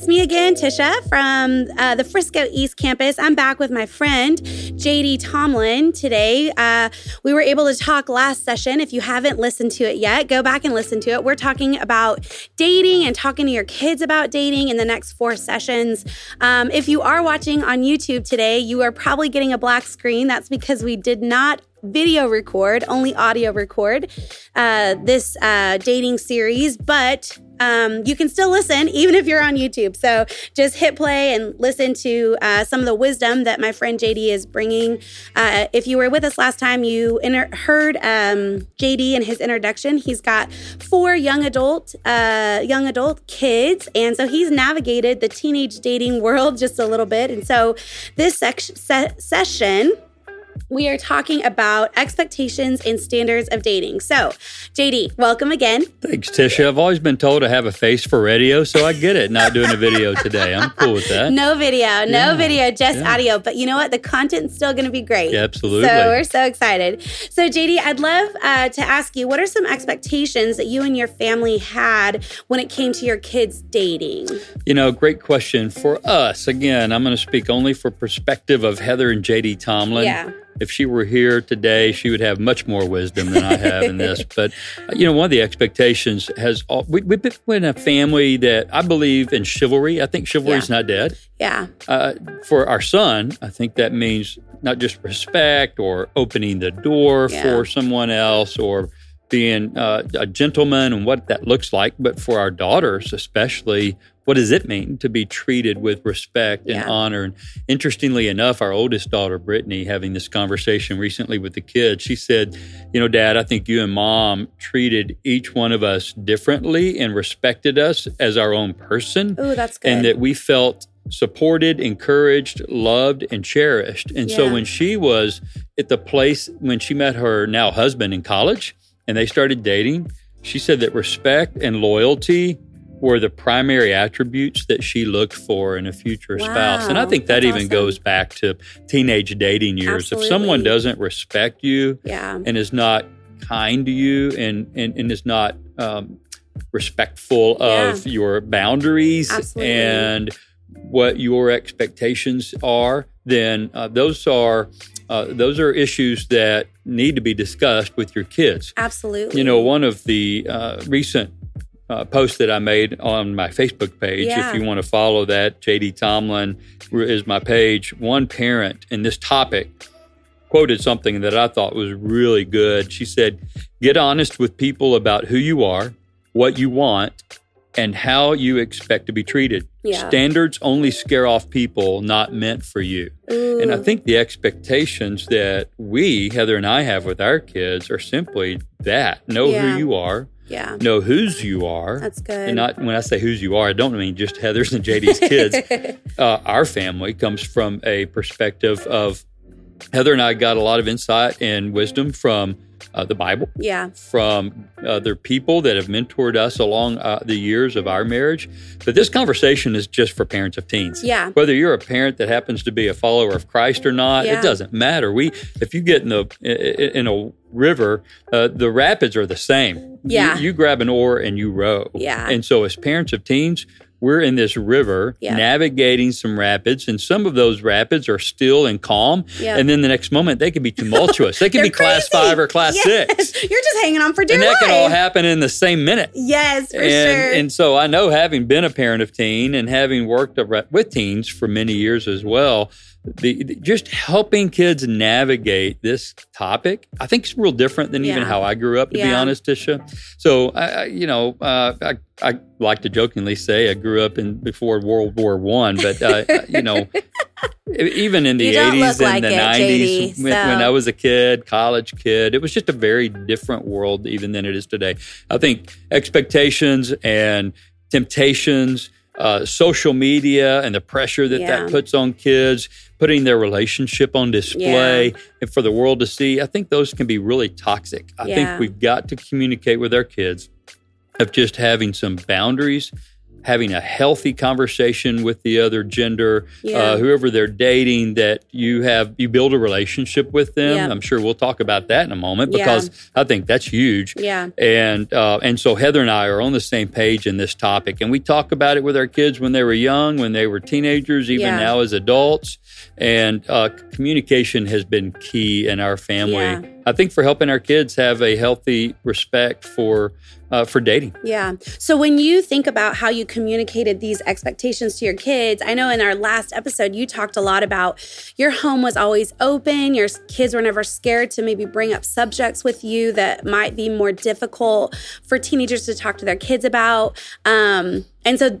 it's me again, Tisha from uh, the Frisco East Campus. I'm back with my friend JD Tomlin today. Uh, we were able to talk last session. If you haven't listened to it yet, go back and listen to it. We're talking about dating and talking to your kids about dating in the next four sessions. Um, if you are watching on YouTube today, you are probably getting a black screen. That's because we did not video record, only audio record uh, this uh, dating series, but um, you can still listen even if you're on YouTube. So just hit play and listen to uh, some of the wisdom that my friend JD is bringing. Uh, if you were with us last time, you inter- heard um, JD in his introduction. He's got four young adult uh, young adult kids, and so he's navigated the teenage dating world just a little bit. And so this se- session we are talking about expectations and standards of dating. So, JD, welcome again. Thanks, Tisha. I've always been told to have a face for radio, so I get it. Not doing a video today. I'm cool with that. No video, no yeah. video, just yeah. audio. But you know what? The content's still going to be great. Yeah, absolutely. So we're so excited. So, JD, I'd love uh, to ask you, what are some expectations that you and your family had when it came to your kids dating? You know, great question for us. Again, I'm going to speak only for perspective of Heather and JD Tomlin. Yeah if she were here today, she would have much more wisdom than I have in this. But you know, one of the expectations has all, we, we've been in a family that I believe in chivalry. I think chivalry is yeah. not dead. Yeah. Uh, for our son, I think that means not just respect or opening the door yeah. for someone else or being uh, a gentleman and what that looks like, but for our daughters especially, what does it mean to be treated with respect and yeah. honor? And interestingly enough, our oldest daughter, Brittany, having this conversation recently with the kids, she said, You know, Dad, I think you and mom treated each one of us differently and respected us as our own person. Oh, that's good. And that we felt supported, encouraged, loved, and cherished. And yeah. so when she was at the place when she met her now husband in college and they started dating, she said that respect and loyalty were the primary attributes that she looked for in a future wow, spouse. And I think that even awesome. goes back to teenage dating years. Absolutely. If someone doesn't respect you yeah. and is not kind to you and, and, and is not um, respectful yeah. of your boundaries Absolutely. and what your expectations are, then uh, those are uh, those are issues that need to be discussed with your kids. Absolutely. You know, one of the uh, recent uh, post that I made on my Facebook page. Yeah. If you want to follow that, JD Tomlin is my page. One parent in this topic quoted something that I thought was really good. She said, Get honest with people about who you are, what you want, and how you expect to be treated. Yeah. Standards only scare off people not meant for you. Ooh. And I think the expectations that we, Heather and I, have with our kids are simply that know yeah. who you are yeah. know whose you are. That's good. And not when I say whose you are, I don't mean just Heather's and JD's kids. uh, our family comes from a perspective of Heather and I got a lot of insight and wisdom from uh, the Bible. Yeah. From other people that have mentored us along uh, the years of our marriage. But this conversation is just for parents of teens. Yeah. Whether you're a parent that happens to be a follower of Christ or not, yeah. it doesn't matter. We, if you get in the in a river, uh, the rapids are the same. Yeah. You, you grab an oar and you row. Yeah. And so as parents of teens, we're in this river yeah. navigating some rapids, and some of those rapids are still and calm. Yeah. And then the next moment, they can be tumultuous. They can be class five or class yes. six. You're just hanging on for dear And that life. can all happen in the same minute. Yes, for and, sure. And so I know, having been a parent of teen and having worked with teens for many years as well, the, the, just helping kids navigate this topic, I think it's real different than yeah. even how I grew up, to yeah. be honest, Tisha. So, I, you know, uh, I, I like to jokingly say I grew up in before World War One, but uh, you know, even in the eighties and like the nineties, when, so. when I was a kid, college kid, it was just a very different world even than it is today. I think expectations and temptations uh, social media and the pressure that yeah. that puts on kids, putting their relationship on display yeah. and for the world to see, I think those can be really toxic. I yeah. think we've got to communicate with our kids of just having some boundaries having a healthy conversation with the other gender, Yeah. uh, whoever they're dating, that you have you build a relationship with them. Yeah. I'm sure we'll talk about that in a moment Yeah. because I think that's huge. Yeah. And uh, and so Heather and I are on the same page in this topic, and we talk about it with our kids when they were young, when they were teenagers, even Yeah. now as adults. And uh, communication has been key in our family. Yeah. I think for helping our kids have a healthy respect for uh, for dating. Yeah. So when you think about how you communicated these expectations to your kids, I know in our last episode you talked a lot about your home was always open, your kids were never scared to maybe bring up subjects with you that might be more difficult for teenagers to talk to their kids about. Um, and so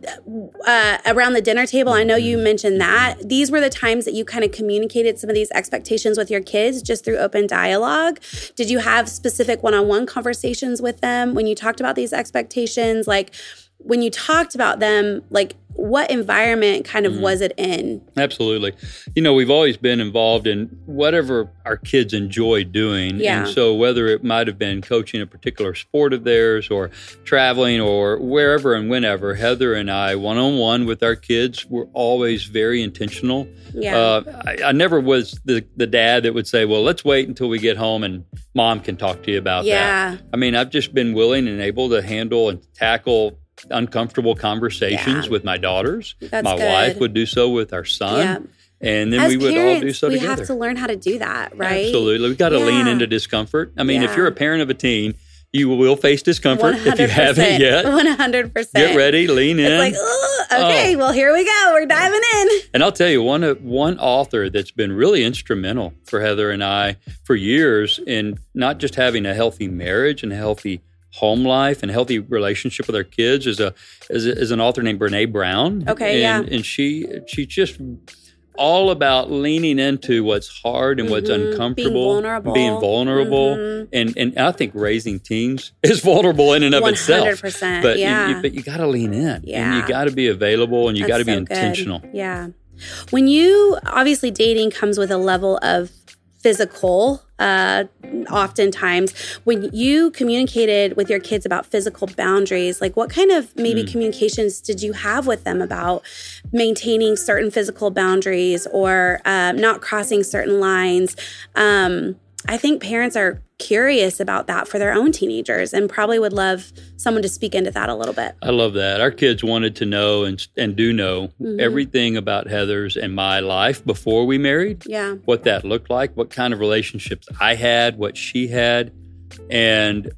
uh, around the dinner table, I know you mentioned that. These were the times that you kind of communicated some of these expectations with your kids just through open dialogue. Did you have specific one on one conversations with them when you talked about these expectations? Like when you talked about them, like what environment kind of was it in? Absolutely. You know, we've always been involved in whatever our kids enjoy doing. Yeah. And so whether it might have been coaching a particular sport of theirs or traveling or wherever and whenever, Heather and I, one on one with our kids, were always very intentional. Yeah. Uh, I, I never was the, the dad that would say, well, let's wait until we get home and mom can talk to you about that. yeah. I mean, I've just been willing and able to handle and tackle uncomfortable conversations Yeah. with my daughters. That's my good. wife would do so with our son. Yeah. And then As we would parents, all do so we together. have to learn how to do that, right? Absolutely. We've got to lean into discomfort. I mean, if you're a parent of a teen, you will face discomfort if you haven't yet. One hundred percent. Get ready, lean in. It's like, oh. okay, Oh. well, here we go. We're diving in. And I'll tell you one one author that's been really instrumental for Heather and I for years in not just having a healthy marriage and a healthy home life and healthy relationship with our kids is a is, a, is an author named Brene Brown. Okay, and, yeah. And she she's just all about leaning into what's hard and what's Mhm. Being uncomfortable, vulnerable. being vulnerable, Mhm. and and I think raising teens is vulnerable in and of itself. hundred percent. But Yeah. you, you, but you got to lean in, and Yeah. you got to be available, and you got to That's be so good. intentional. Yeah. When you obviously dating comes with a level of physical, uh, oftentimes, when you communicated with your kids about physical boundaries, like what kind of maybe Mm. communications did you have with them about maintaining certain physical boundaries or um, not crossing certain lines? Um, I think parents are curious about that for their own teenagers and probably would love someone to speak into that a little bit. I love that. Our kids wanted to know and and do know Mhm. everything about Heather's and my life before we married. Yeah. What that looked like, what kind of relationships I had, what she had, and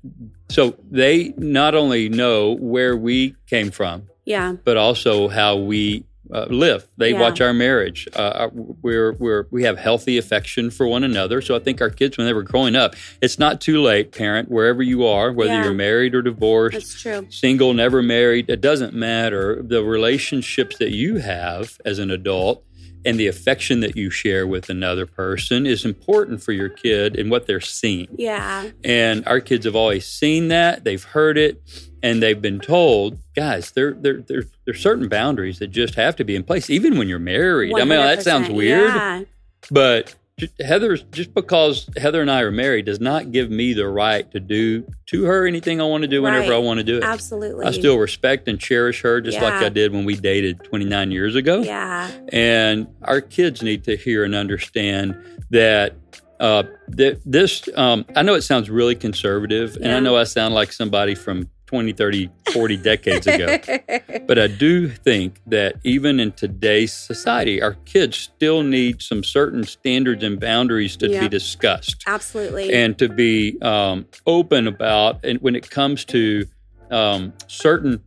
so they not only know where we came from, Yeah. but also how we uh, live. They Yeah. watch our marriage. Uh, we're we're we have healthy affection for one another. So I think our kids, when they were growing up, it's not too late, parent, wherever you are, whether Yeah. you're married or divorced single, never married, it doesn't matter. The relationships that you have as an adult and the affection that you share with another person is important for your kid and what they're seeing. Yeah. And our kids have always seen that, they've heard it, and they've been told, guys, there there there there's certain boundaries that just have to be in place, even when you're married. I mean, that sounds weird, Yeah. but Heather's just because Heather and I are married does not give me the right to do to her anything I want to do whenever Right. I want to do it. Absolutely. I still respect and cherish her just like I did when we dated 29 years ago. Yeah. And our kids need to hear and understand that uh, that this, um, I know it sounds really conservative, and I know I sound like somebody from 20, 30, 40 decades ago. But I do think that even in today's society, our kids still need some certain standards and boundaries to Yeah. be discussed Absolutely. and to be um, open about and when it comes to um, certain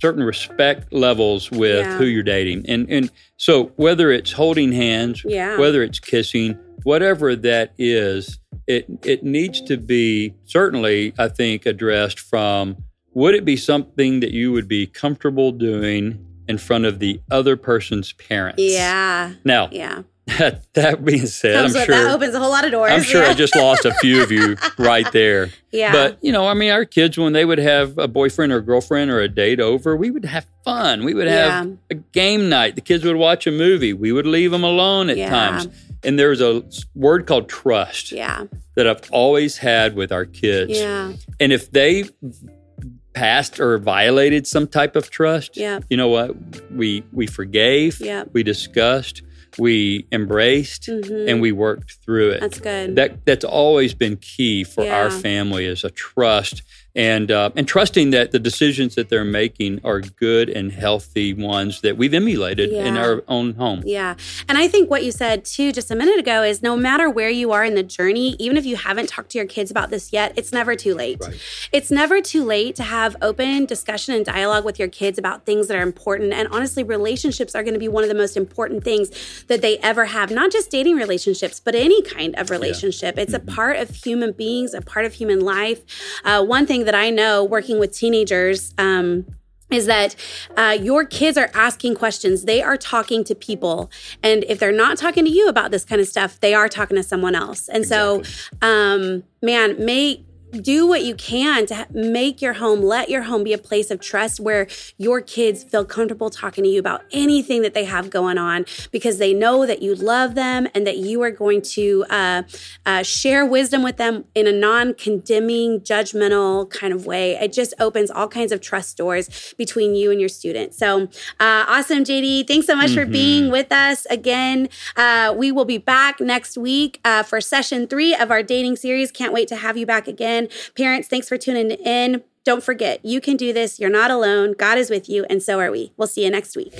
certain respect levels with Yeah. who you're dating and and so whether it's holding hands yeah. whether it's kissing whatever that is it it needs to be certainly i think addressed from would it be something that you would be comfortable doing in front of the other person's parents yeah. now Yeah. that, that being said Comes i'm with, sure that opens a whole lot of doors. I'm sure yeah. I just lost a few of you right there. yeah. But, you know, I mean, our kids, when they would have a boyfriend or girlfriend or a date over, we would have fun. We would have Yeah. a game night. The kids would watch a movie. We would leave them alone at Yeah. times. And there's a word called trust yeah. that I've always had with our kids. Yeah. And if they passed or violated some type of trust, Yeah. you know what? We we forgave, Yeah. we discussed, we embraced, Mhm. and we worked through it. That's good. that that's always been key for our family is a trust and uh, and trusting that the decisions that they're making are good and healthy ones that we've emulated in our own home. Yeah. And I think what you said too just a minute ago is no matter where you are in the journey, even if you haven't talked to your kids about this yet, it's never too late. Right. It's never too late to have open discussion and dialogue with your kids about things that are important. And honestly, relationships are going to be one of the most important things that they ever have, not just dating relationships, but any kind of relationship. It's a part of human beings, a part of human life. Uh, one thing that I know working with teenagers, um, is that uh, your kids are asking questions. They are talking to people. And if they're not talking to you about this kind of stuff, they are talking to someone else. And so, um, man, make do what you can to make your home let your home be a place of trust where your kids feel comfortable talking to you about anything that they have going on because they know that you love them and that you are going to uh, uh, share wisdom with them in a non-condemning judgmental kind of way. It just opens all kinds of trust doors between you and your students. So uh, awesome jd thanks so much for being with us again. Uh, we will be back next week uh, for session three of our dating series. Can't wait to have you back again parents thanks for tuning in. Don't forget you can do this. You're not alone. God is with you and so are we. We'll see you next week